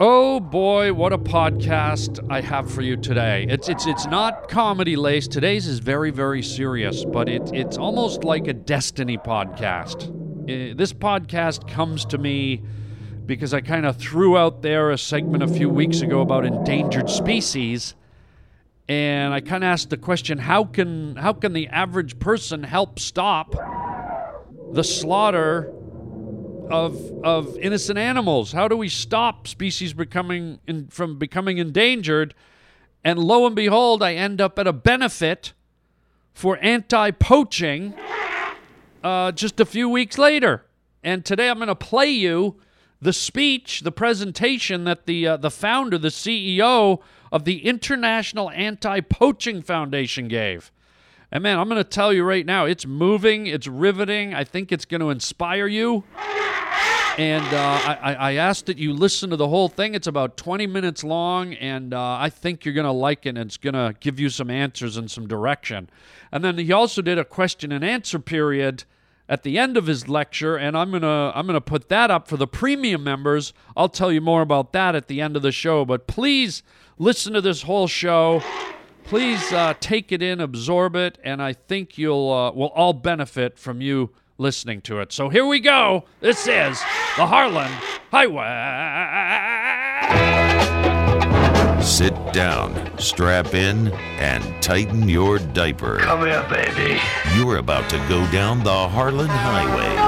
Oh boy, what a podcast I have for you today. It's it's it's not comedy laced. Today's is very very serious, but it it's almost like a destiny podcast. Uh, this podcast comes to me because I kind of threw out there a segment a few weeks ago about endangered species and I kind of asked the question how can how can the average person help stop the slaughter of of innocent animals. How do we stop species becoming in, from becoming endangered? And lo and behold, I end up at a benefit for anti-poaching uh, just a few weeks later. And today I'm going to play you the speech, the presentation that the uh, the founder, the CEO of the International Anti-Poaching Foundation gave. And man, I'm going to tell you right now, it's moving, it's riveting. I think it's going to inspire you. And uh, I, I asked that you listen to the whole thing. It's about 20 minutes long, and uh, I think you're going to like it, and it's going to give you some answers and some direction. And then he also did a question and answer period at the end of his lecture, and I'm gonna I'm gonna put that up for the premium members. I'll tell you more about that at the end of the show. But please listen to this whole show. Please uh, take it in, absorb it, and I think you'll uh, will all benefit from you listening to it. So here we go. This is the Harland Highway. Sit down, strap in, and tighten your diaper. Come here, baby. You're about to go down the Harland Highway.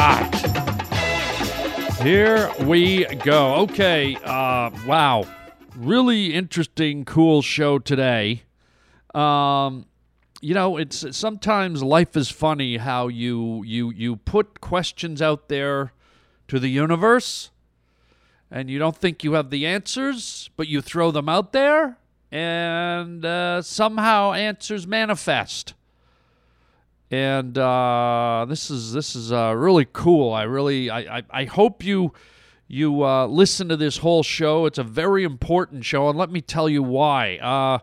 Right. Here we go. Okay. Uh, wow. Really interesting, cool show today. Um, you know, it's sometimes life is funny how you you you put questions out there to the universe, and you don't think you have the answers, but you throw them out there, and uh, somehow answers manifest and uh, this is this is uh, really cool. I really I, I, I hope you you uh, listen to this whole show. It's a very important show, and let me tell you why. Uh,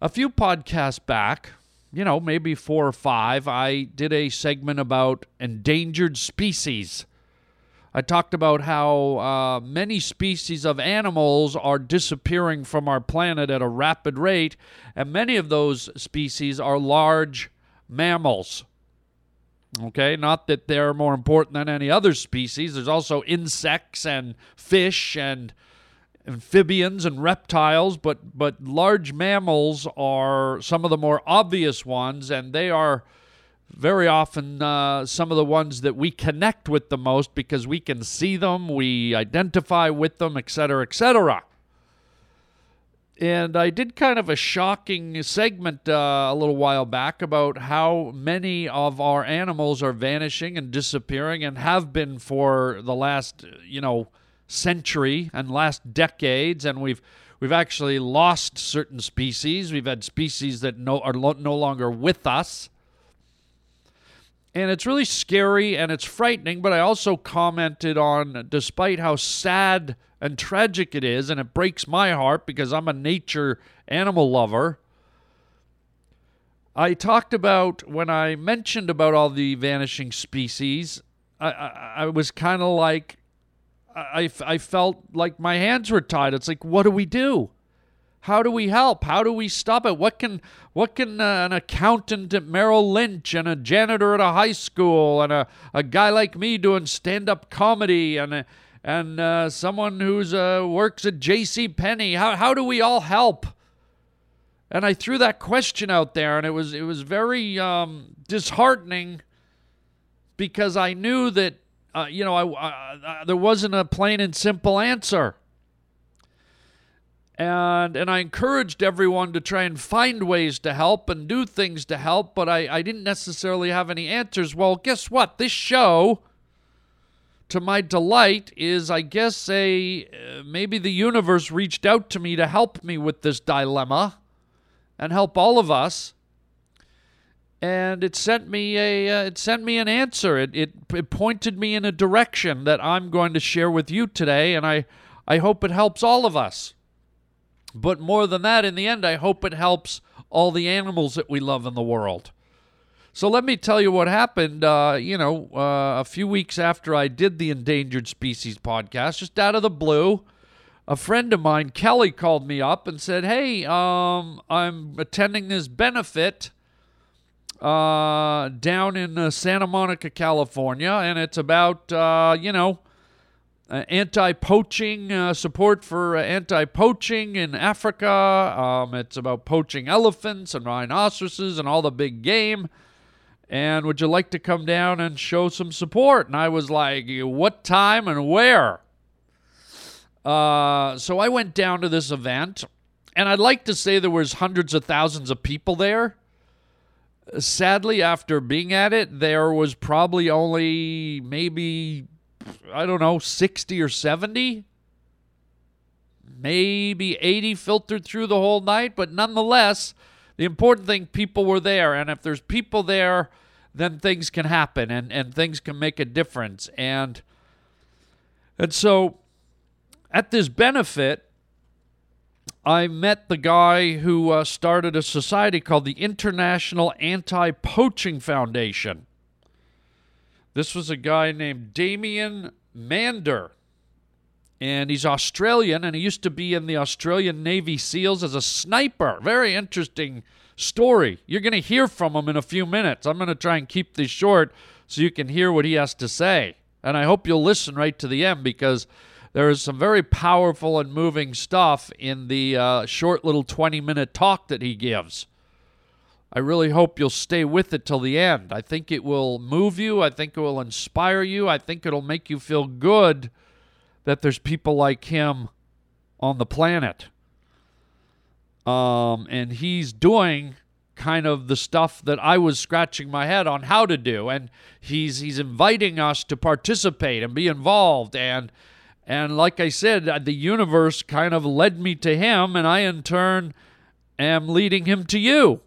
a few podcasts back, you know, maybe four or five, I did a segment about endangered species. I talked about how uh, many species of animals are disappearing from our planet at a rapid rate, and many of those species are large mammals. Okay, not that they're more important than any other species. There's also insects and fish and amphibians and reptiles, but but large mammals are some of the more obvious ones, and they are very often uh, some of the ones that we connect with the most because we can see them, we identify with them, etc., etc and I did kind of a shocking segment uh, a little while back about how many of our animals are vanishing and disappearing and have been for the last, you know, century and last decades, and we've we've actually lost certain species. We've had species that no are lo- no longer with us. And it's really scary and it's frightening, but I also commented on despite how sad and tragic it is, and it breaks my heart because I'm a nature animal lover. I talked about when I mentioned about all the vanishing species, I, I, I was kind of like, I, I felt like my hands were tied. It's like, what do we do? How do we help? How do we stop it? What can what can uh, an accountant at Merrill Lynch and a janitor at a high school and a, a guy like me doing stand up comedy and and uh, someone who's uh, works at J.C. Penney. How how do we all help? And I threw that question out there, and it was it was very um, disheartening because I knew that uh, you know I, there wasn't a plain and simple answer. and and I encouraged everyone to try and find ways to help and do things to help, but I, I didn't necessarily have any answers. Well, guess what? This show, to my delight, is I guess a uh, maybe the universe reached out to me to help me with this dilemma and help all of us. And it sent me a uh, it sent me an answer. It, it it pointed me in a direction that I'm going to share with you today, and I I hope it helps all of us. But more than that, in the end, I hope it helps all the animals that we love in the world. So let me tell you what happened. Uh, you know, uh, a few weeks after I did the Endangered Species podcast, just out of the blue, a friend of mine, Kelly, called me up and said, "Hey, um, I'm attending this benefit uh, down in uh, Santa Monica, California, and it's about uh, you know." uh, anti-poaching support for anti-poaching in Africa. Um, it's about poaching elephants and rhinoceroses and all the big game. And would you like to come down and show some support? And I was like, what time and where? Uh, so I went down to this event, and I'd like to say there was hundreds of thousands of people there. Sadly, after being at it, there was probably only maybe I don't know, 60 or 70, maybe 80 filtered through the whole night. But nonetheless, the important thing, people were there. And if there's people there, then things can happen and, and things can make a difference. And, and so at this benefit, I met the guy who uh, started a society called the International Anti Poaching Foundation. This was a guy named Damien Mander. And he's Australian, and he used to be in the Australian Navy SEALs as a sniper. Very interesting story. You're going to hear from him in a few minutes. I'm going to try and keep this short so you can hear what he has to say. And I hope you'll listen right to the end because there is some very powerful and moving stuff in the uh, short little 20 minute talk that he gives. I really hope you'll stay with it till the end. I think it will move you. I think it will inspire you. I think it'll make you feel good that there's people like him on the planet. Um, and he's doing kind of the stuff that I was scratching my head on how to do. And he's he's inviting us to participate and be involved. And and like I said, the universe kind of led me to him, and I in turn am leading him to you.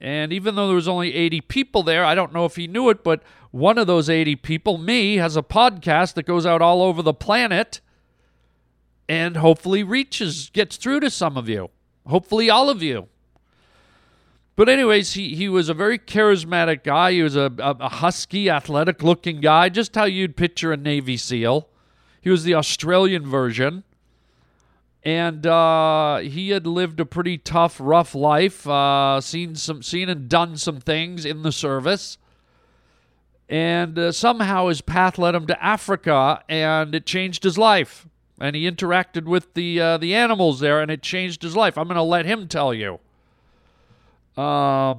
And even though there was only 80 people there, I don't know if he knew it, but one of those 80 people, me, has a podcast that goes out all over the planet and hopefully reaches, gets through to some of you. Hopefully all of you. But anyways, he, he was a very charismatic guy. He was a, a, a husky, athletic looking guy, just how you'd picture a Navy SEAL. He was the Australian version and uh, he had lived a pretty tough, rough life. Uh, seen some, seen and done some things in the service, and uh, somehow his path led him to Africa, and it changed his life. And he interacted with the uh, the animals there, and it changed his life. I'm going to let him tell you. Uh,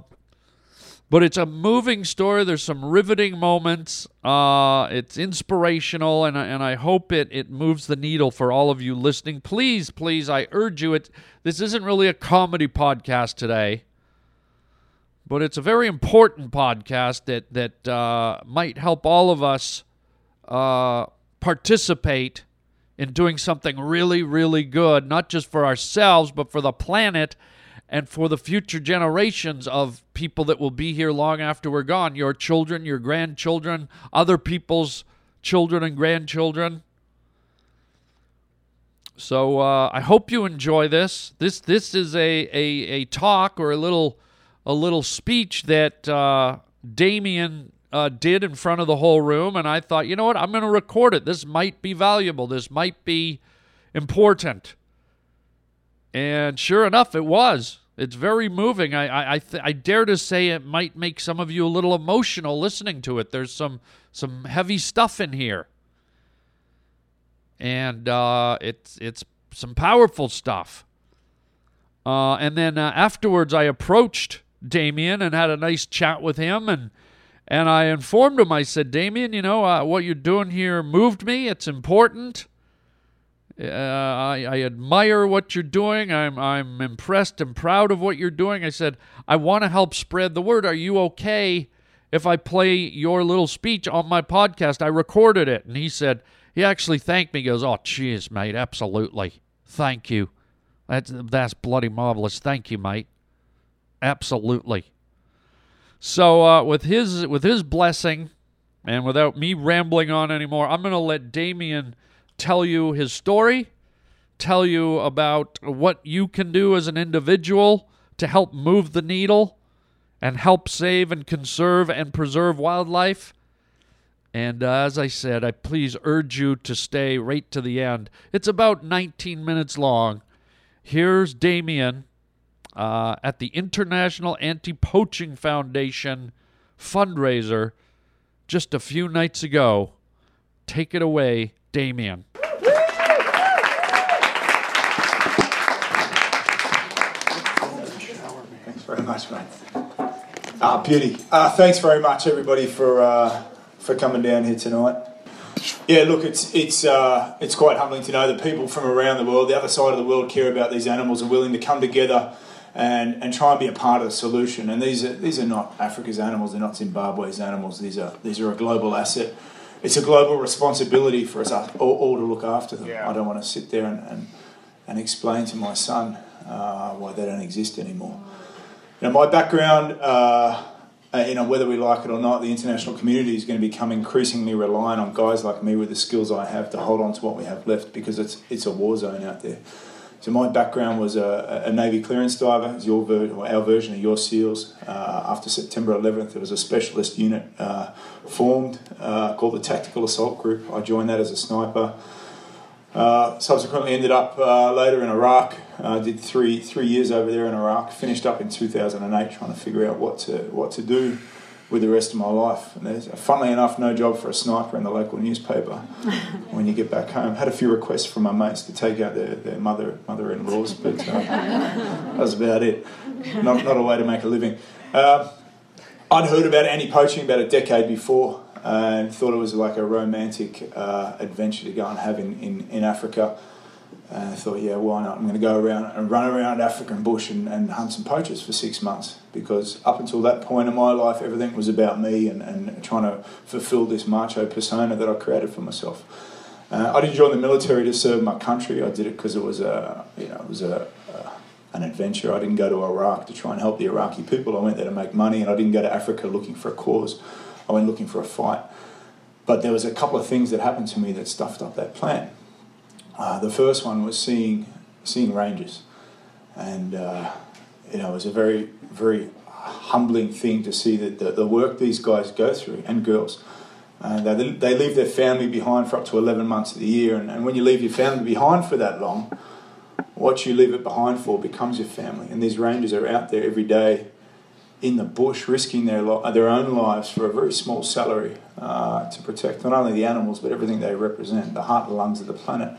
but it's a moving story. There's some riveting moments. Uh, it's inspirational, and, and I hope it, it moves the needle for all of you listening. Please, please, I urge you. It, this isn't really a comedy podcast today, but it's a very important podcast that, that uh, might help all of us uh, participate in doing something really, really good, not just for ourselves, but for the planet and for the future generations of people that will be here long after we're gone your children, your grandchildren, other people's children and grandchildren. So uh, I hope you enjoy this. This this is a, a, a talk or a little a little speech that uh, Damien uh, did in front of the whole room, and I thought, you know what, I'm going to record it. This might be valuable. This might be important. And sure enough, it was. It's very moving. I I I, th- I, dare to say it might make some of you a little emotional listening to it. There's some some heavy stuff in here, and uh, it's it's some powerful stuff. Uh, and then uh, afterwards, I approached Damien and had a nice chat with him, and and I informed him. I said, Damien, you know uh, what you're doing here moved me. It's important Uh, I, I admire what you're doing. I'm I'm impressed and proud of what you're doing. I said, I want to help spread the word. Are you okay if I play your little speech on my podcast? I recorded it. And he said, he actually thanked me. He goes, Oh, cheers, mate. Absolutely. Thank you. That's that's bloody marvelous. Thank you, mate. Absolutely. So uh, with his with his blessing, and without me rambling on anymore, I'm going to let Damien tell you his story, tell you about what you can do as an individual to help move the needle and help save and conserve and preserve wildlife. And uh, as I said, I please urge you to stay right to the end. It's about 19 minutes long. Here's Damien uh, at the International Anti Poaching Foundation fundraiser just a few nights ago. Take it away, Damien. Thanks very much, mate. Ah, beauty. Uh, thanks very much, everybody, for uh, for coming down here tonight. Yeah, look, it's it's uh, it's quite humbling to know that people from around the world, the other side of the world, care about these animals, are willing to come together and, and try and be a part of the solution. And these are these are not Africa's animals; they're not Zimbabwe's animals. These are these are a global asset. It's a global responsibility for us all, all to look after them. Yeah. I don't want to sit there and, and, and explain to my son uh, why they don't exist anymore. You know, my background, uh, uh, you know, whether we like it or not, the international community is going to become increasingly reliant on guys like me with the skills I have to hold on to what we have left because it's it's a war zone out there. So my background was a, a Navy clearance diver, your ver- our version of your SEALs. Uh, after September 11th, there was a specialist unit uh, formed uh, called the Tactical Assault Group. I joined that as a sniper. Uh, subsequently ended up uh, later in Iraq. Uh, did three three years over there in Iraq. Finished up in 2008, trying to figure out what to what to do with the rest of my life. And there's, funnily enough, no job for a sniper in the local newspaper when you get back home. Had a few requests from my mates to take out their, their mother mother-in-laws, but uh, that was about it. Not not a way to make a living. Uh, I'd heard about anti-poaching about a decade before and thought it was like a romantic uh, adventure to go and have in, in, in Africa. And I thought, yeah, why not? I'm going to go around and run around African bush and, and hunt some poachers for six months because up until that point in my life, everything was about me and, and trying to fulfill this macho persona that I created for myself. Uh, I didn't join the military to serve my country. I did it because it was a, you know, it was a, a, an adventure. I didn't go to Iraq to try and help the Iraqi people. I went there to make money, and I didn't go to Africa looking for a cause. I went looking for a fight. But there was a couple of things that happened to me that stuffed up that plan. Uh, the first one was seeing seeing rangers, and uh, you know it was a very very humbling thing to see that the, the work these guys go through and girls. Uh, they, they leave their family behind for up to 11 months of the year, and, and when you leave your family behind for that long, what you leave it behind for becomes your family. And these rangers are out there every day in the bush, risking their their own lives for a very small salary uh, to protect not only the animals but everything they represent, the heart and lungs of the planet.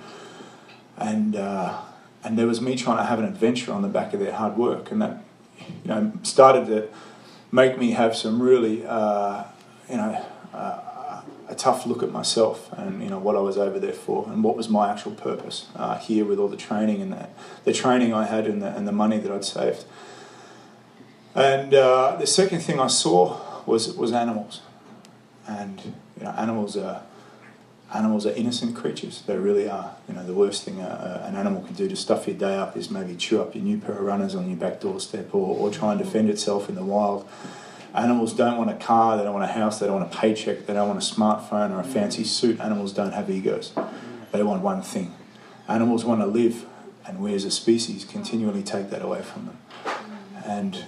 And uh, and there was me trying to have an adventure on the back of their hard work, and that you know started to make me have some really uh, you know. Uh, a tough look at myself and you know what I was over there for and what was my actual purpose uh, here with all the training and the, the training I had and the, and the money that I'd saved. And uh, the second thing I saw was was animals, and you know animals are animals are innocent creatures. They really are. You know the worst thing a, a, an animal can do to stuff your day up is maybe chew up your new pair of runners on your back doorstep or, or try and defend itself in the wild. Animals don't want a car, they don't want a house, they don't want a paycheck, they don't want a smartphone or a fancy suit. Animals don't have egos. They want one thing. Animals want to live, and we as a species continually take that away from them. And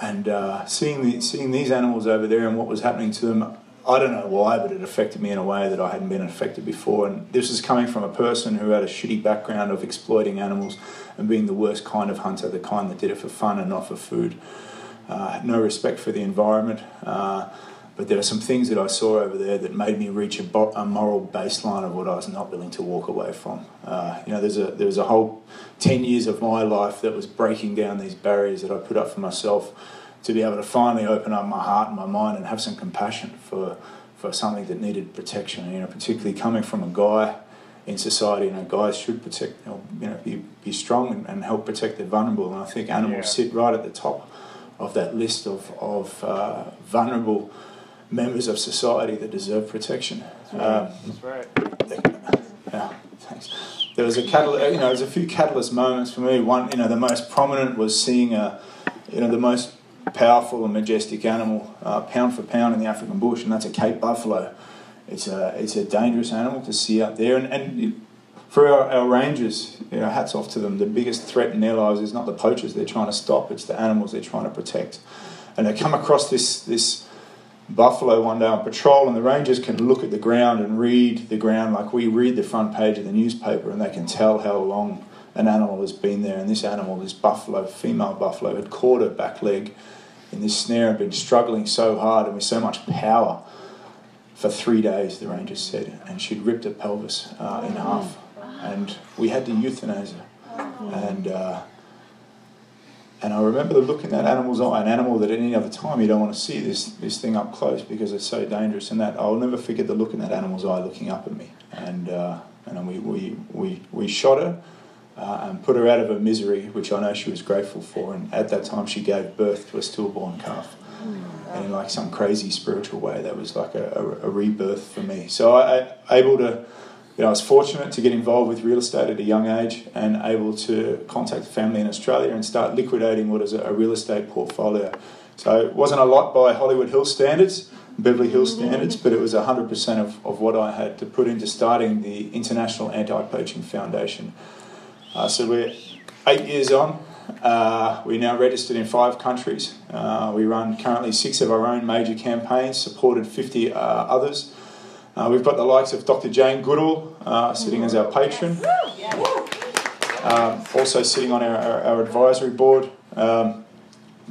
and uh, seeing the, seeing these animals over there and what was happening to them, I don't know why, but it affected me in a way that I hadn't been affected before. And this is coming from a person who had a shitty background of exploiting animals and being the worst kind of hunter, the kind that did it for fun and not for food. Uh, no respect for the environment. Uh, but there are some things that I saw over there that made me reach a, bo- a moral baseline of what I was not willing to walk away from. Uh, you know, there's a there's a whole ten years of my life that was breaking down these barriers that I put up for myself to be able to finally open up my heart and my mind and have some compassion for for something that needed protection. You know, particularly coming from a guy in society. You know, guys should protect, you know, be, be strong and, and help protect the vulnerable. And I think animals Yeah. sit right at the top of that list of, of uh, vulnerable members of society that deserve protection. Um, That's right. yeah, thanks. There was a catalyst, you know, there's a few catalyst moments for me. One, you know, the most prominent was seeing a, you know, the most powerful and majestic animal, uh, pound for pound in the African bush, and that's a Cape buffalo. It's a, it's a dangerous animal to see out there, and, and for our, our rangers, you know, hats off to them. The biggest threat in their lives is not the poachers they're trying to stop; it's the animals they're trying to protect. And they come across this this buffalo one day on patrol, and the rangers can look at the ground and read the ground like we read the front page of the newspaper, and they can tell how long an animal has been there. And this animal, this buffalo, female buffalo, had caught her back leg in this snare and been struggling so hard and with so much power for three days, the rangers said, and she'd ripped her pelvis uh, in half. And we had to euthanize her. And uh, and I remember the look in that animal's eye, an animal that at any other time you don't want to see this, this thing up close because it's so dangerous. And that I'll never forget the look in that animal's eye looking up at me. And, uh, and we, we, we, we shot her uh, and put her out of her misery, which I know she was grateful for. And at that time, she gave birth to a stillborn calf. And in like some crazy spiritual way, that was like a, a, a rebirth for me. So I, I able to you know, I was fortunate to get involved with real estate at a young age and able to contact family in Australia and start liquidating what is a, a real estate portfolio. So it wasn't a lot by Hollywood Hills standards, Beverly Hills standards, but it was 100% of, of what I had to put into starting the International Anti-Poaching Foundation. Uh, so we're eight years on. Uh, we're now registered in five countries. Uh, we run currently six of our own major campaigns, supported 50 uh, others. Uh, we've got the likes of Dr. Jane Goodall uh, sitting as our patron, um, also sitting on our, our, our advisory board. Um,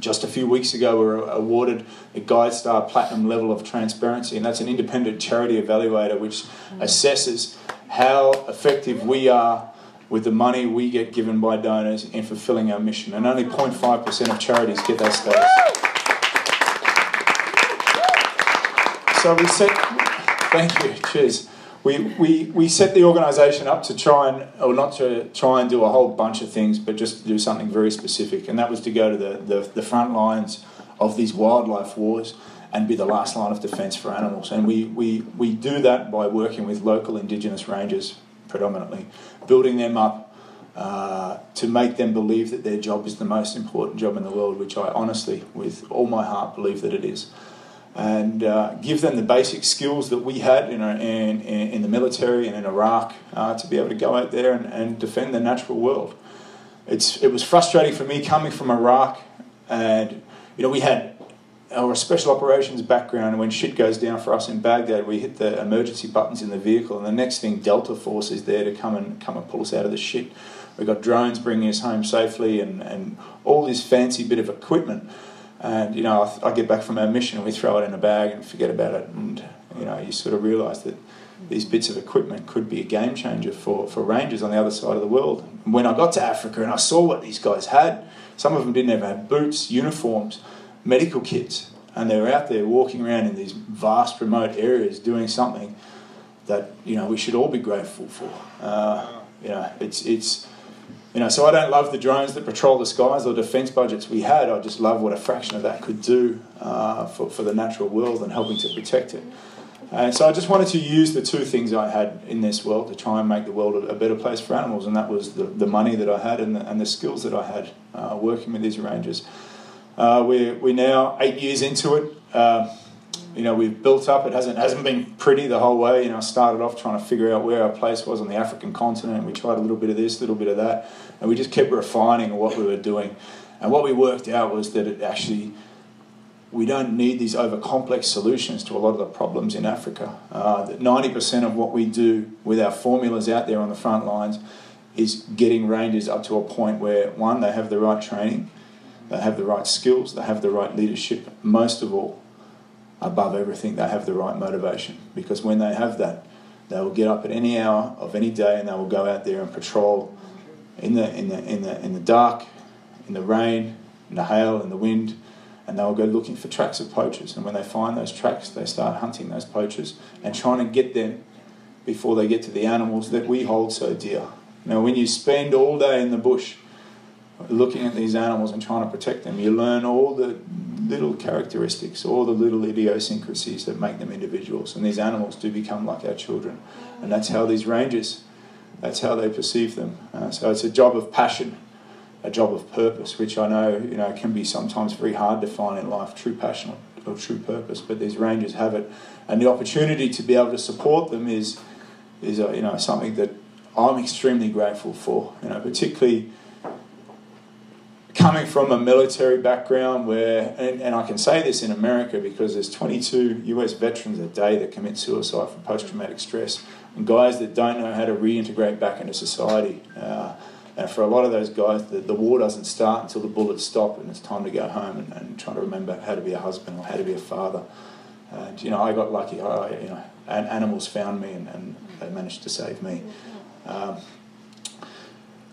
just a few weeks ago, we were awarded the GuideStar Platinum level of transparency, and that's an independent charity evaluator which assesses how effective we are with the money we get given by donors in fulfilling our mission. And only 0.5% of charities get that status. So we set, thank you, cheers. We, we, we set the organisation up to try and, or not to try and do a whole bunch of things, but just to do something very specific. And that was to go to the, the, the front lines of these wildlife wars and be the last line of defence for animals. And we, we, we do that by working with local Indigenous rangers predominantly, building them up uh, to make them believe that their job is the most important job in the world, which I honestly, with all my heart, believe that it is. And uh, give them the basic skills that we had in, our, in, in the military and in Iraq uh, to be able to go out there and, and defend the natural world. It's, it was frustrating for me coming from Iraq, and you know we had our special operations background. And when shit goes down for us in Baghdad, we hit the emergency buttons in the vehicle, and the next thing, Delta Force is there to come and come and pull us out of the shit. We've got drones bringing us home safely, and, and all this fancy bit of equipment. And you know, I, I get back from our mission, and we throw it in a bag and forget about it. And you know, you sort of realise that these bits of equipment could be a game changer for, for rangers on the other side of the world. When I got to Africa and I saw what these guys had, some of them didn't even have boots, uniforms, medical kits, and they were out there walking around in these vast remote areas doing something that you know we should all be grateful for. Uh, you know, it's it's you know, so I don't love the drones that patrol the skies or defence budgets we had. I just love what a fraction of that could do uh, for, for the natural world and helping to protect it. And so I just wanted to use the two things I had in this world to try and make the world a, a better place for animals, and that was the, the money that I had and the, and the skills that I had uh, working with these rangers. Uh, we're, we're now eight years into it. Uh, you know, we've built up. It hasn't hasn't been pretty the whole way. You know, I started off trying to figure out where our place was on the African continent. We tried a little bit of this, a little bit of that, and we just kept refining what we were doing. And what we worked out was that it actually we don't need these over complex solutions to a lot of the problems in Africa. Uh, that 90% of what we do with our formulas out there on the front lines is getting rangers up to a point where one, they have the right training, they have the right skills, they have the right leadership. Most of all, above everything, they have the right motivation. Because when they have that, they will get up at any hour of any day and they will go out there and patrol in the in the in the in the dark, in the rain, in the hail, in the wind, and they'll go looking for tracks of poachers. And when they find those tracks, they start hunting those poachers and trying to get them before they get to the animals that we hold so dear. Now, when you spend all day in the bush looking at these animals and trying to protect them, you learn all the little characteristics, all the little idiosyncrasies that make them individuals. And these animals do become like our children. And that's how these rangers, that's how they perceive them. Uh, so it's a job of passion, a job of purpose, which I know, you know can be sometimes very hard to find in life, true passion or true purpose. But these rangers have it. And the opportunity to be able to support them is, is uh, you know, something that I'm extremely grateful for. You know, particularly coming from a military background where, and, and, I can say this in America because there's 22 US veterans a day that commit suicide from post traumatic stress, and guys that don't know how to reintegrate back into society. Uh, and for a lot of those guys, the, the war doesn't start until the bullets stop and it's time to go home and, and try to remember how to be a husband or how to be a father. And, you know, I got lucky. I, you know, animals found me and, and they managed to save me. Um,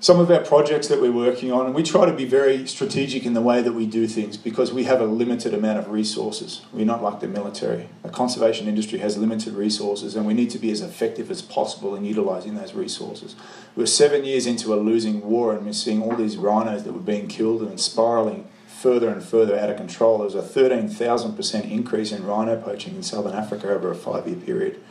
some of our projects that we're working on, and we try to be very strategic in the way that we do things because we have a limited amount of resources. We're not like the military. The conservation industry has limited resources, and we need to be as effective as possible in utilising those resources. We're seven years into a losing war, and we're seeing all these rhinos that were being killed and spiralling further and further out of control. There was a 13,000% increase in rhino poaching in southern Africa over a five year period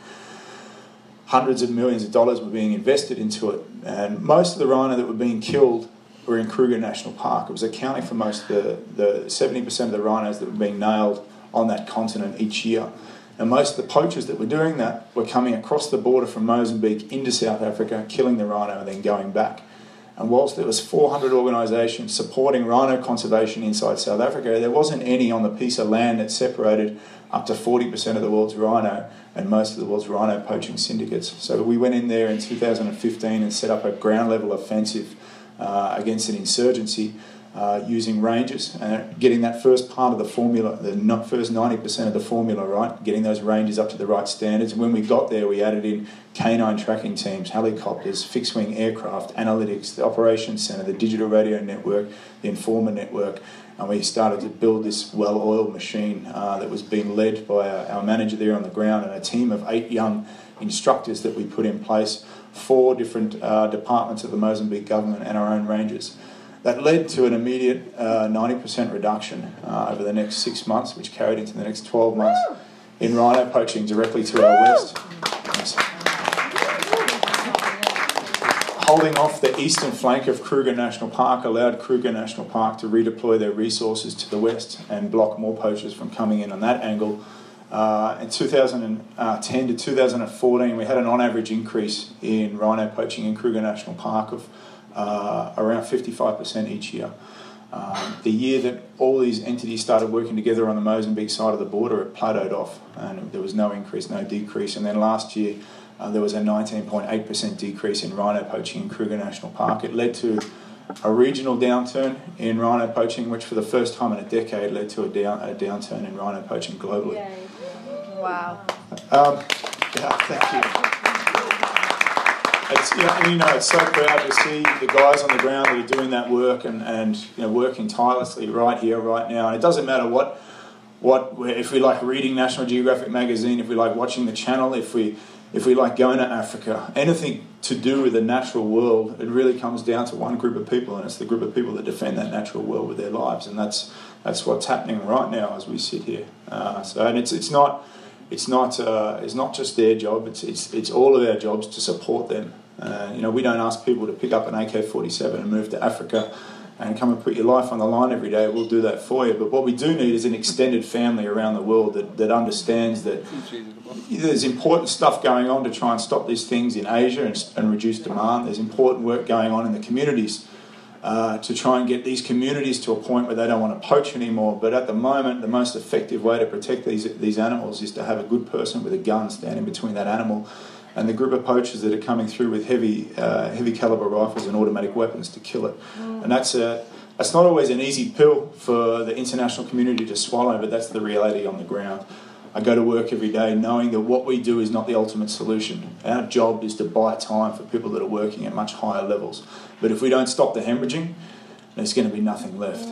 hundreds of millions of dollars were being invested into it. And most of the rhino that were being killed were in Kruger National Park. It was accounting for most of the, the 70% of the rhinos that were being nailed on that continent each year. And most of the poachers that were doing that were coming across the border from Mozambique into South Africa, killing the rhino, and then going back. And whilst there was 400 organisations supporting rhino conservation inside South Africa, there wasn't any on the piece of land that separated up to 40% of the world's rhino and most of the world's rhino poaching syndicates. So we went in there in 2015 and set up a ground level offensive uh, against an insurgency uh, using rangers and getting that first part of the formula, the first 90% of the formula right, getting those rangers up to the right standards. And when we got there, we added in canine tracking teams, helicopters, fixed wing aircraft, analytics, the operations center, the digital radio network, the informer network and we started to build this well-oiled machine uh, that was being led by our, our, manager there on the ground and a team of eight young instructors that we put in place, four different uh, departments of the Mozambique government and our own rangers. That led to an immediate uh, 90% reduction uh, over the next six months, which carried into the next 12 months in rhino poaching directly to our west holding off the eastern flank of Kruger National Park allowed Kruger National Park to redeploy their resources to the west and block more poachers from coming in on that angle. Uh, in 2010 to 2014, we had an on average increase in rhino poaching in Kruger National Park of uh, around 55% each year. Um, the year that all these entities started working together on the Mozambique side of the border, it plateaued off and there was no increase, no decrease. And then last year, uh, there was a 19.8% decrease in rhino poaching in Kruger National Park. It led to a regional downturn in rhino poaching, which for the first time in a decade led to a, down, a downturn in rhino poaching globally. Yay. Wow. Um, yeah, thank you. It's, you, know, you know, it's so proud to see the guys on the ground that are doing that work and, and you know, working tirelessly right here, right now. And it doesn't matter what, what if we like reading National Geographic magazine, if we like watching the channel, if we if we like going to Africa, anything to do with the natural world, it really comes down to one group of people, and it's the group of people that defend that natural world with their lives, and that's that's what's happening right now as we sit here. Uh, so, and it's it's not it's not uh, it's not just their job; it's it's it's all of our jobs to support them. Uh, you know, we don't ask people to pick up an AK-47 and move to Africa and come and put your life on the line every day, we'll do that for you. But what we do need is an extended family around the world that, that understands that there's important stuff going on to try and stop these things in Asia and, and reduce demand. There's important work going on in the communities uh, to try and get these communities to a point where they don't want to poach anymore. But at the moment, the most effective way to protect these, these animals is to have a good person with a gun standing between that animal and the group of poachers that are coming through with heavy, uh, heavy caliber rifles and automatic weapons to kill it. Mm. And that's a, that's not always an easy pill for the international community to swallow, but that's the reality on the ground. I go to work every day knowing that what we do is not the ultimate solution. Our job is to buy time for people that are working at much higher levels. But if we don't stop the hemorrhaging, there's going to be nothing left.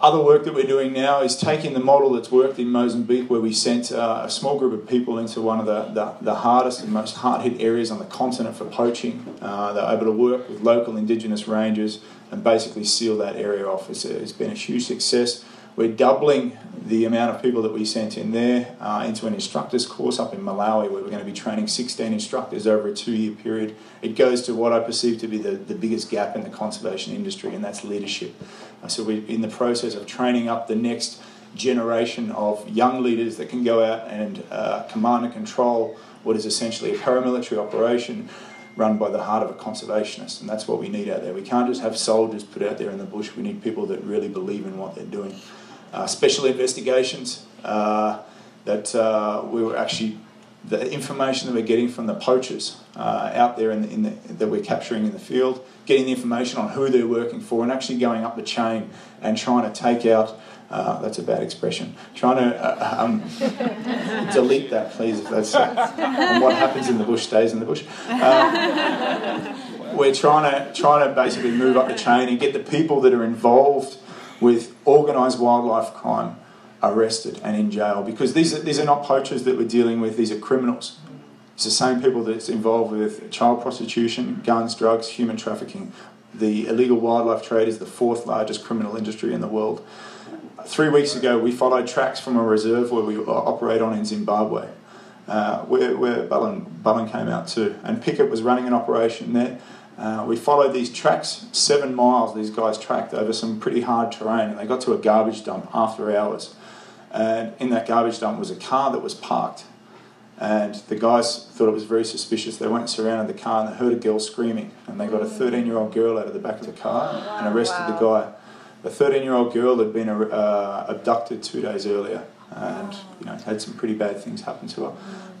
Other work that we're doing now is taking the model that's worked in Mozambique, where we sent uh, a small group of people into one of the, the, the hardest and most hard hit areas on the continent for poaching. Uh, they're able to work with local indigenous rangers and basically seal that area off. It's, it's been a huge success. We're doubling the amount of people that we sent in there uh, into an instructors course up in Malawi, where we're going to be training 16 instructors over a two year period. It goes to what I perceive to be the, the biggest gap in the conservation industry, and that's leadership. Uh, so we're in the process of training up the next generation of young leaders that can go out and uh, command and control what is essentially a paramilitary operation run by the heart of a conservationist, and that's what we need out there. We can't just have soldiers put out there in the bush. We need people that really believe in what they're doing special investigations uh, that uh, we were actually the information that we're getting from the poachers uh, out there in the, in the, that we're capturing in the field, getting the information on who they're working for, and actually going up the chain and trying to take out. Uh, that's a bad expression. Trying to uh, um, delete that, please. If that's what happens in the bush stays in the bush. we're trying to trying to basically move up the chain and get the people that are involved with organised wildlife crime arrested and in jail because these are, these are not poachers that we're dealing with, these are criminals. It's the same people that's involved with child prostitution, guns, drugs, human trafficking. The illegal wildlife trade is the fourth largest criminal industry in the world. Three weeks ago, we followed tracks from a reserve where we operate on in Zimbabwe, uh, where, where Bullen, Bullen came out too. And Pickett was running an operation there uh, we followed these tracks, seven miles these guys tracked over some pretty hard terrain, and they got to a garbage dump after hours. And in that garbage dump was a car that was parked. And the guys thought it was very suspicious. They went and surrounded the car and they heard a girl screaming. And they got a 13 year old girl out of the back of the car and arrested wow. the guy. The 13 year old girl had been uh, abducted two days earlier and you know, had some pretty bad things happen to her.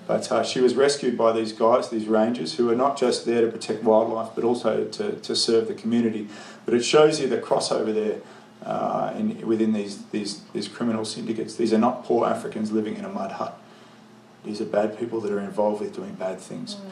But uh, she was rescued by these guys, these rangers, who are not just there to protect wildlife, but also to, to serve the community. But it shows you the crossover there uh, in, within these, these, these criminal syndicates. These are not poor Africans living in a mud hut. These are bad people that are involved with doing bad things. Mm.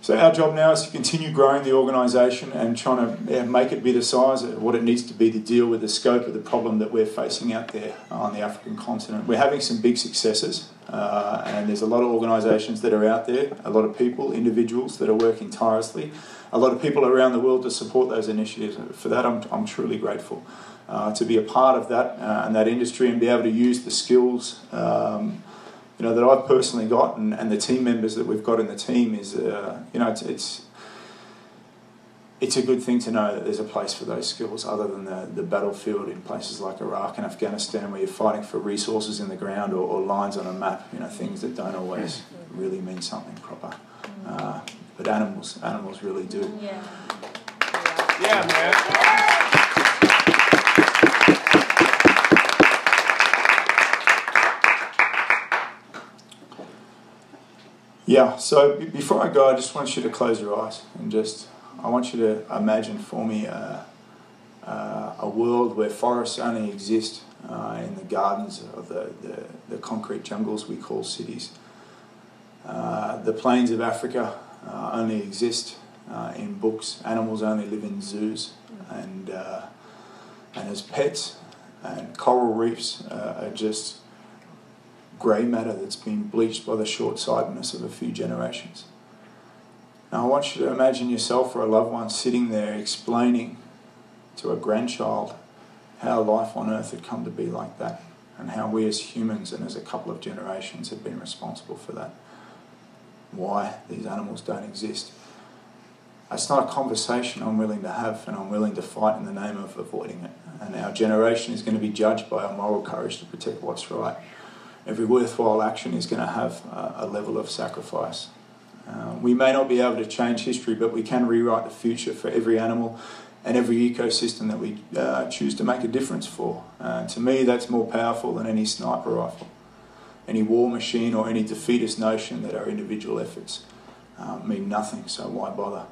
So our job now is to continue growing the organisation and trying to make it be the size of what it needs to be to deal with the scope of the problem that we're facing out there on the African continent. We're having some big successes, uh, and there's a lot of organisations that are out there, a lot of people, individuals that are working tirelessly, a lot of people around the world to support those initiatives. For that, I'm, I'm truly grateful. Uh, to be a part of that uh, and that industry and be able to use the skills um, you know that I've personally got and, and the team members that we've got in the team is uh, you know it's, it's it's a good thing to know that there's a place for those skills other than the, the battlefield in places like Iraq and Afghanistan where you're fighting for resources in the ground or, or lines on a map, you know, things that don't always really mean something proper. Uh, but animals, animals really do. Yeah. Yeah, man. Yeah, so b- before I go, I just want you to close your eyes and just, I want you to imagine for me uh, uh, a world where forests only exist uh, in the gardens of the, the, the, concrete jungles we call cities. Uh, the plains of Africa uh, only exist uh, in books, animals only live in zoos, and, and as pets, and coral reefs are just grey matter that's been bleached by the short sightedness of a few generations. Now, I want you to imagine yourself or a loved one sitting there explaining to a grandchild how life on earth had come to be like that, and how we as humans and as a couple of generations have been responsible for that. Why these animals don't exist. That's not a conversation I'm willing to have, and I'm willing to fight in the name of avoiding it. And our generation is going to be judged by our moral courage to protect what's right every worthwhile action is going to have a, a level of sacrifice. Uh, we may not be able to change history, but we can rewrite the future for every animal and every ecosystem that we uh, choose to make a difference for. Uh, to me, that's more powerful than any sniper rifle, any war machine, or any defeatist notion that our individual efforts uh, mean nothing, so why bother?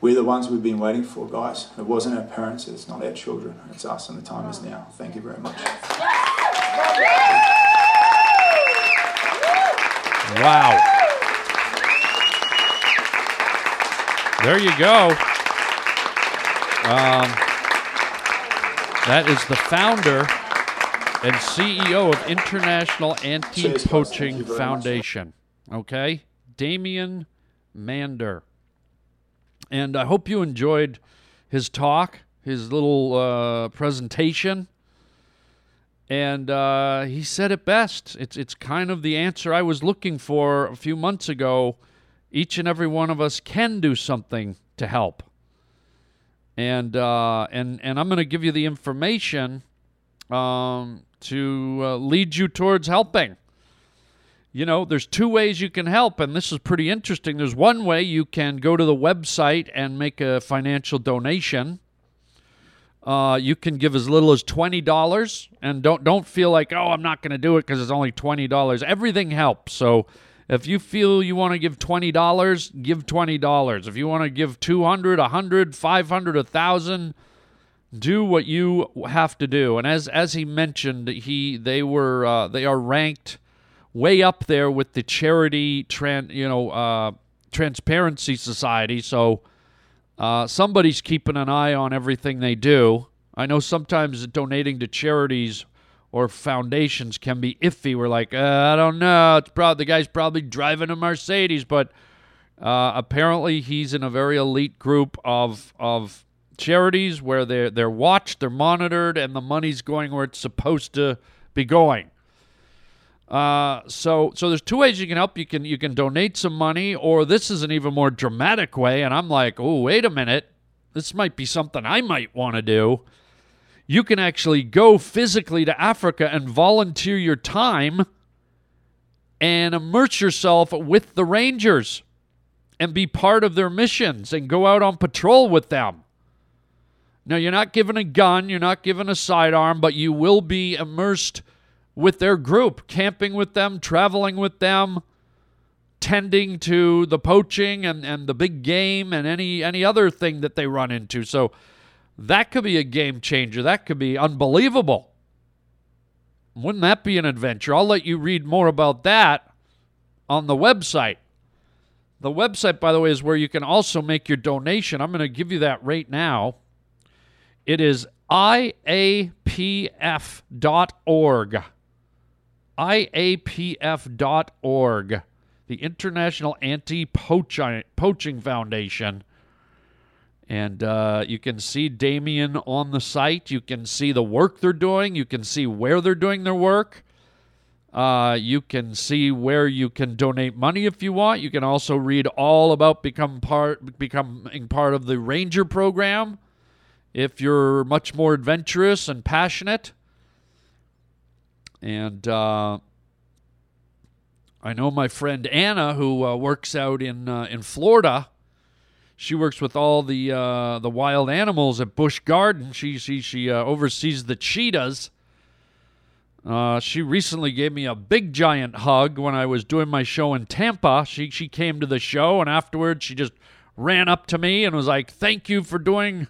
We're the ones we've been waiting for, guys. It wasn't our parents, it's not our children, it's us, and the time is now. Thank you very much. Wow. There you go. Um, That is the founder and CEO of International Anti Poaching. Foundation. Okay? Damien Mander. And I hope you enjoyed his talk, his little uh, presentation. And uh, he said it best. It's, it's kind of the answer I was looking for a few months ago. Each and every one of us can do something to help. And, uh, and, and I'm going to give you the information um, to uh, lead you towards helping. You know, there's two ways you can help, and this is pretty interesting. There's one way you can go to the website and make a financial donation. Uh, you can give as little as twenty dollars, and don't don't feel like oh I'm not going to do it because it's only twenty dollars. Everything helps. So if you feel you want to give twenty dollars, give twenty dollars. If you want to give two hundred, a hundred, five hundred, a thousand, do what you have to do. And as as he mentioned, he they were uh, they are ranked way up there with the charity tran you know uh, transparency society. So uh, somebody's keeping an eye on everything they do. I know sometimes donating to charities or foundations can be iffy. We're like, uh, I don't know. It's probably the guy's probably driving a Mercedes, but uh, apparently he's in a very elite group of of charities where they're they're watched, they're monitored, and the money's going where it's supposed to be going. Uh, so so there's two ways you can help. You can you can donate some money, or this is an even more dramatic way. And I'm like, oh wait a minute, this might be something I might want to do. You can actually go physically to Africa and volunteer your time and immerse yourself with the Rangers and be part of their missions and go out on patrol with them. Now, you're not given a gun, you're not given a sidearm, but you will be immersed with their group, camping with them, traveling with them, tending to the poaching and, and the big game and any any other thing that they run into. So that could be a game changer. That could be unbelievable. Wouldn't that be an adventure? I'll let you read more about that on the website. The website, by the way, is where you can also make your donation. I'm going to give you that right now. It is iapf.org. iapf.org, the International Anti Poaching Foundation. And uh, you can see Damien on the site. You can see the work they're doing. You can see where they're doing their work. Uh, you can see where you can donate money if you want. You can also read all about become part becoming part of the Ranger program if you're much more adventurous and passionate. And uh, I know my friend Anna, who uh, works out in uh, in Florida. She works with all the uh, the wild animals at Busch Garden. She she she uh, oversees the cheetahs. Uh, she recently gave me a big giant hug when I was doing my show in Tampa. She she came to the show and afterwards she just ran up to me and was like, "Thank you for doing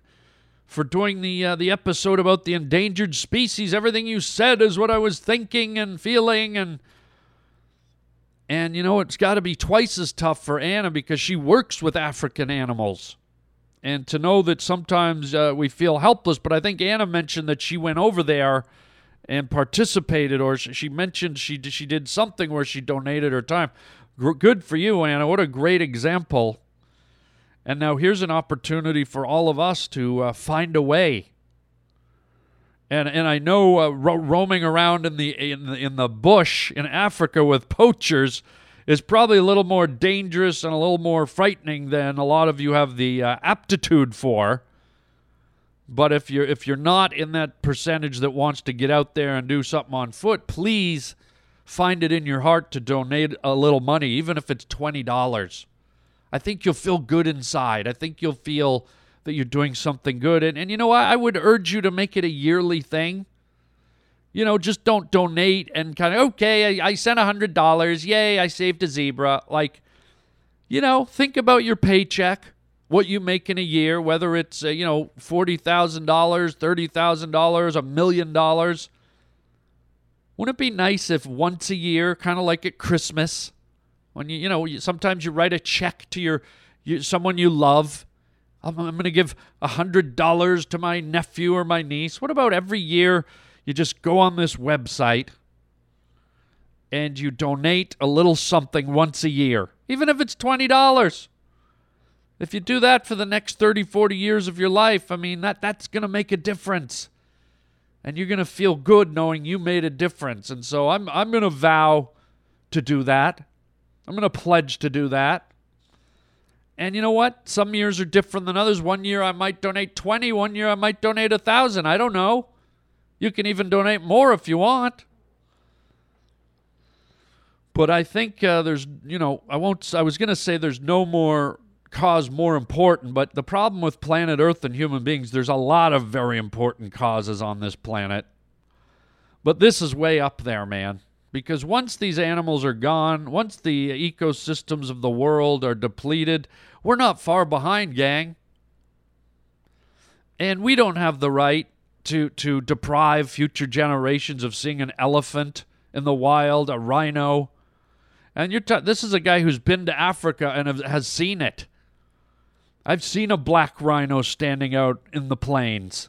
for doing the uh, the episode about the endangered species. Everything you said is what I was thinking and feeling and and you know it's got to be twice as tough for Anna because she works with African animals. And to know that sometimes uh, we feel helpless, but I think Anna mentioned that she went over there and participated, or she mentioned she she did something where she donated her time. Good for you, Anna. What a great example. And now here's an opportunity for all of us to uh, find a way. And and I know uh, ro- roaming around in the in the in the bush in Africa with poachers is probably a little more dangerous and a little more frightening than a lot of you have the uh, aptitude for. But if you're if you're not in that percentage that wants to get out there and do something on foot, please find it in your heart to donate a little money, even if it's twenty dollars. I think you'll feel good inside. I think you'll feel that you're doing something good. And and you know I, I would urge you to make it a yearly thing. You know, just don't donate and kind of okay. I, I sent a hundred dollars. Yay! I saved a zebra. Like, you know, think about your paycheck what you make in a year, whether it's uh, you know forty thousand dollars, thirty thousand dollars, a million dollars. Wouldn't it be nice if once a year, kind of like at Christmas, when you you know sometimes you write a check to your you, someone you love, I'm, I'm going to give a $100 to my nephew or my niece. What about every year you just go on this website and you donate a little something once a year, even if it's $20? If you do that for the next 30, 40 years of your life, I mean, that, that's going to make a difference. And you're going to feel good knowing you made a difference. And so I'm, I'm going to vow to do that. I'm going to pledge to do that. And you know what? Some years are different than others. One year I might donate 20, one year I might donate a 1000. I don't know. You can even donate more if you want. But I think uh, there's, you know, I won't, I was going to say there's no more cause more important, but the problem with planet Earth and human beings, there's a lot of very important causes on this planet. But this is way up there, man. Because once these animals are gone, once the ecosystems of the world are depleted, we're not far behind, gang. And we don't have the right to, to deprive future generations of seeing an elephant in the wild, a rhino. And you're t- this is a guy who's been to Africa and has seen it. I've seen a black rhino standing out in the plains.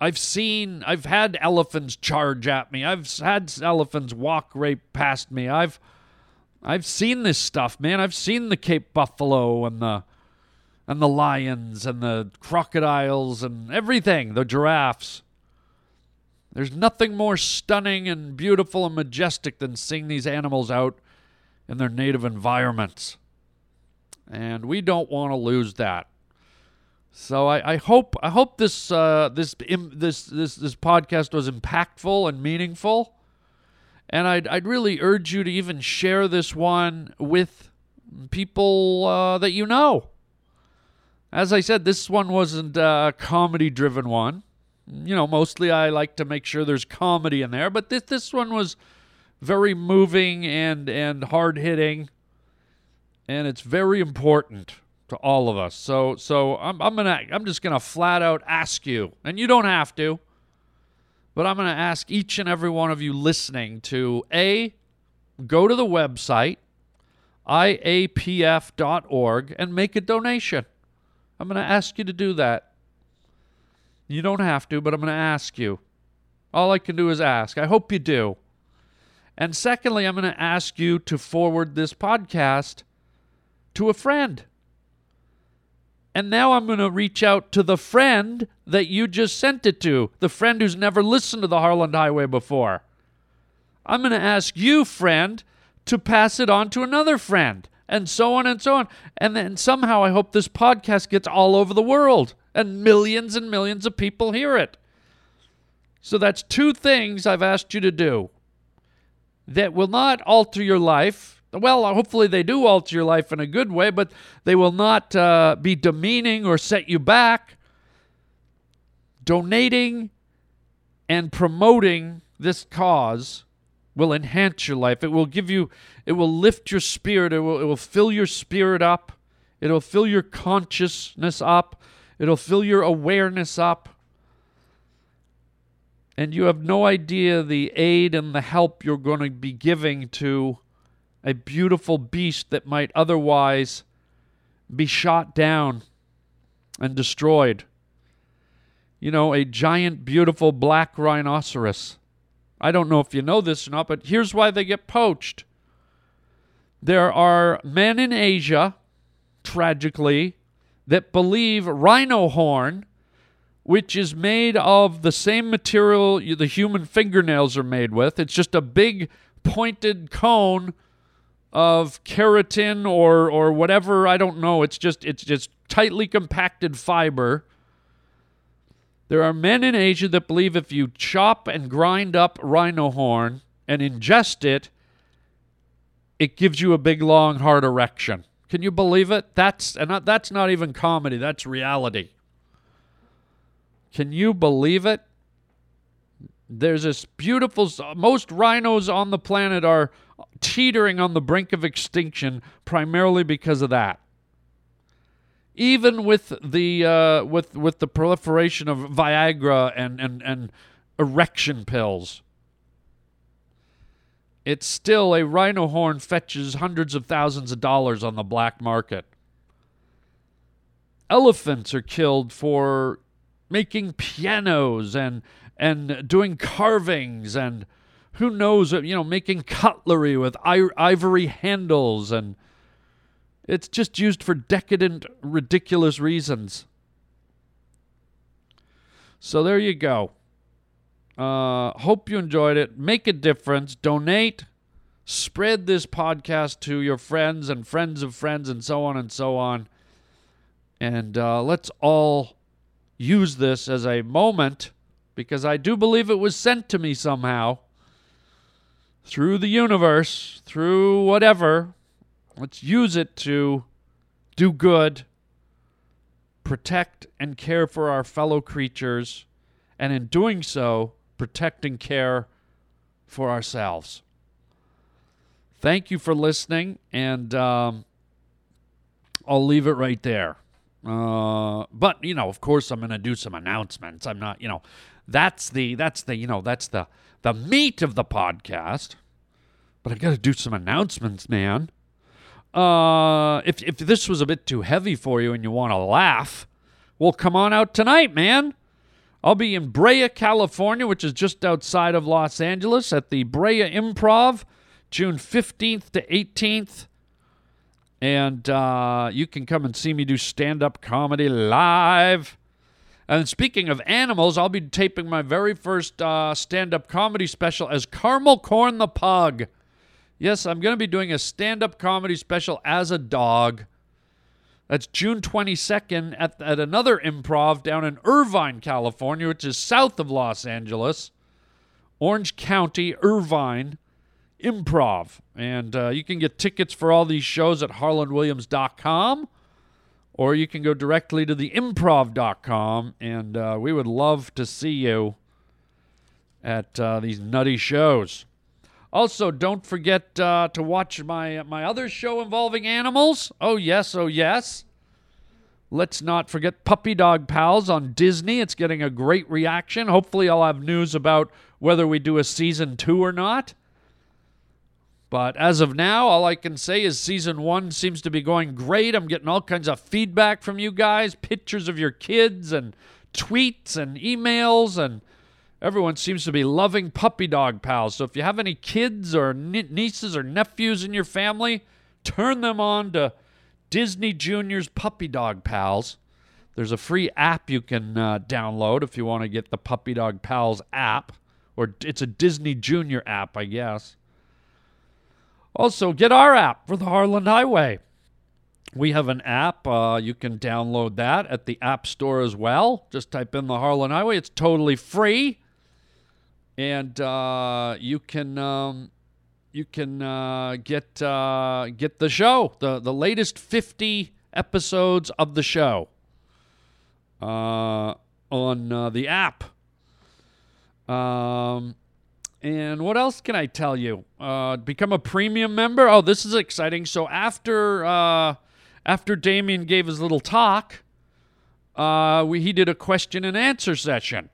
I've seen, I've had elephants charge at me. I've had elephants walk right past me. I've, I've seen this stuff, man. I've seen the Cape buffalo and the, and the lions and the crocodiles and everything, the giraffes. There's nothing more stunning and beautiful and majestic than seeing these animals out in their native environments. And we don't want to lose that. So I, I hope I hope this uh, this this this this podcast was impactful and meaningful, and I'd I'd really urge you to even share this one with people uh, that you know. As I said, this one wasn't a comedy driven one. You know, mostly I like to make sure there's comedy in there, but this this one was very moving and and hard hitting, and it's very important to all of us. So so I'm I'm gonna I'm just gonna flat out ask you, and you don't have to, but I'm gonna ask each and every one of you listening to a go to the website iapf.org and make a donation. I'm gonna ask you to do that. You don't have to, but I'm gonna ask you. All I can do is ask. I hope you do. And secondly, I'm going to ask you to forward this podcast to a friend. And now I'm going to reach out to the friend that you just sent it to, the friend who's never listened to the Harland Highway before. I'm going to ask you, friend, to pass it on to another friend, and so on and so on. And then somehow I hope this podcast gets all over the world and millions and millions of people hear it. So that's two things I've asked you to do that will not alter your life well, hopefully they do alter your life in a good way, but they will not uh, be demeaning or set you back. Donating and promoting this cause will enhance your life. It will give you, it will lift your spirit. It will, it will fill your spirit up. It'll fill your consciousness up. It'll fill your awareness up. And you have no idea the aid and the help you're going to be giving to a beautiful beast that might otherwise be shot down and destroyed. You know, a giant, beautiful black rhinoceros. I don't know if you know this or not, but here's why they get poached. There are men in Asia, tragically, that believe rhino horn, which is made of the same material the human fingernails are made with, it's just a big pointed cone of keratin or or whatever I don't know. It's just it's just tightly compacted fiber. There are men in Asia that believe if you chop and grind up rhino horn and ingest it it gives you a big long hard erection. Can you believe it? That's and that's not even comedy. That's reality. Can you believe it there's this beautiful most rhinos on the planet are teetering on the brink of extinction primarily because of that. Even with the uh, with with the proliferation of Viagra and, and, and erection pills, it's still a rhino horn fetches hundreds of thousands of dollars on the black market. elephants are killed for making pianos and and doing carvings and who knows, you know, making cutlery with ivory handles and it's just used for decadent, ridiculous reasons. So there you go. Uh, hope you enjoyed it. Make a difference. Donate. Spread this podcast to your friends and friends of friends and so on and so on. And uh, let's all use this as a moment because I do believe it was sent to me somehow through the universe, through whatever. Let's use it to do good, protect and care for our fellow creatures, and in doing so, protect and care for ourselves. Thank you for listening, and um, I'll leave it right there. Uh, but you know, of course, I'm going to do some announcements. I'm not, you know, that's the that's the you know that's the the meat of the podcast. But I got to do some announcements, man. Uh, if if this was a bit too heavy for you and you want to laugh, well, come on out tonight, man. I'll be in Brea, California, which is just outside of Los Angeles, at the Brea Improv, June 15th to 18th. And uh, you can come and see me do stand up comedy live. And speaking of animals, I'll be taping my very first uh, stand up comedy special as Caramel Corn the Pug. Yes, I'm going to be doing a stand up comedy special as a dog. That's June 22nd at, at another improv down in Irvine, California, which is south of Los Angeles. Orange County, Irvine Improv. And uh, you can get tickets for all these shows at harlandwilliams.com or you can go directly to theimprov.com, And uh, we would love to see you at uh, these nutty shows. Also, don't forget uh, to watch my my other show involving animals. Oh yes, oh yes. Let's not forget Puppy Dog Pals on Disney. It's getting a great reaction. Hopefully, I'll have news about whether we do a season two or not. But as of now, all I can say is season one seems to be going great. I'm getting all kinds of feedback from you guys, pictures of your kids, and tweets and emails, and Everyone seems to be loving puppy dog pals. So if you have any kids or nieces or nephews in your family, turn them on to Disney Junior's Puppy Dog Pals. There's a free app you can uh, download if you want to get the Puppy Dog Pals app, or it's a Disney Junior app, I guess. Also, get our app for the Harland Highway. We have an app. Uh, you can download that at the App Store as well. Just type in the Harland Highway. It's totally free and uh, you can um, you can uh, get uh, get the show the the latest fifty episodes of the show uh, on uh, the app. Um, and what else can I tell you? Uh, become a premium member. Oh, this is exciting. So after uh, after Damien gave his little talk, uh, we he did a question and answer session.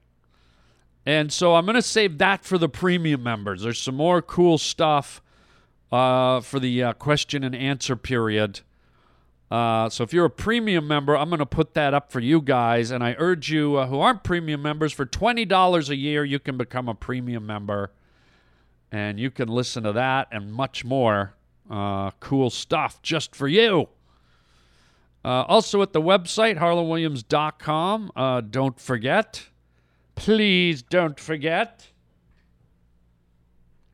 And so I'm going to save that for the premium members. There's some more cool stuff uh, for the uh, question and answer period. Uh, so if you're a premium member, I'm going to put that up for you guys. And I urge you uh, who aren't premium members, for $20 a year, you can become a premium member. And you can listen to that and much more uh, cool stuff just for you. Uh, also at the website, harlandwilliams.com. don't forget Please don't forget.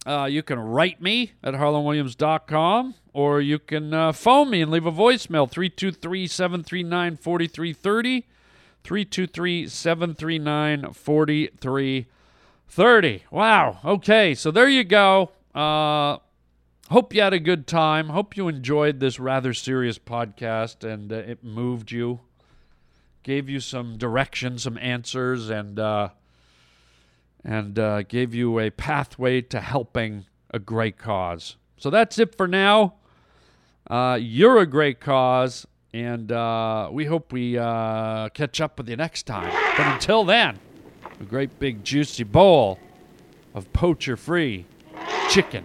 Uh, you can write me at harlandwilliams.com or you can uh, phone me and leave a voicemail 323 739 4330. 323 739 4330. Wow. Okay. So there you go. Uh, hope you had a good time. Hope you enjoyed this rather serious podcast and uh, it moved you gave you some direction, some answers, and uh, and uh, gave you a pathway to helping a great cause. So that's it for now. Uh, you're a great cause, and uh, we hope we uh, catch up with you next time. But until then, a great big juicy bowl of poacher free chicken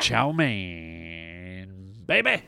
chow mein, baby.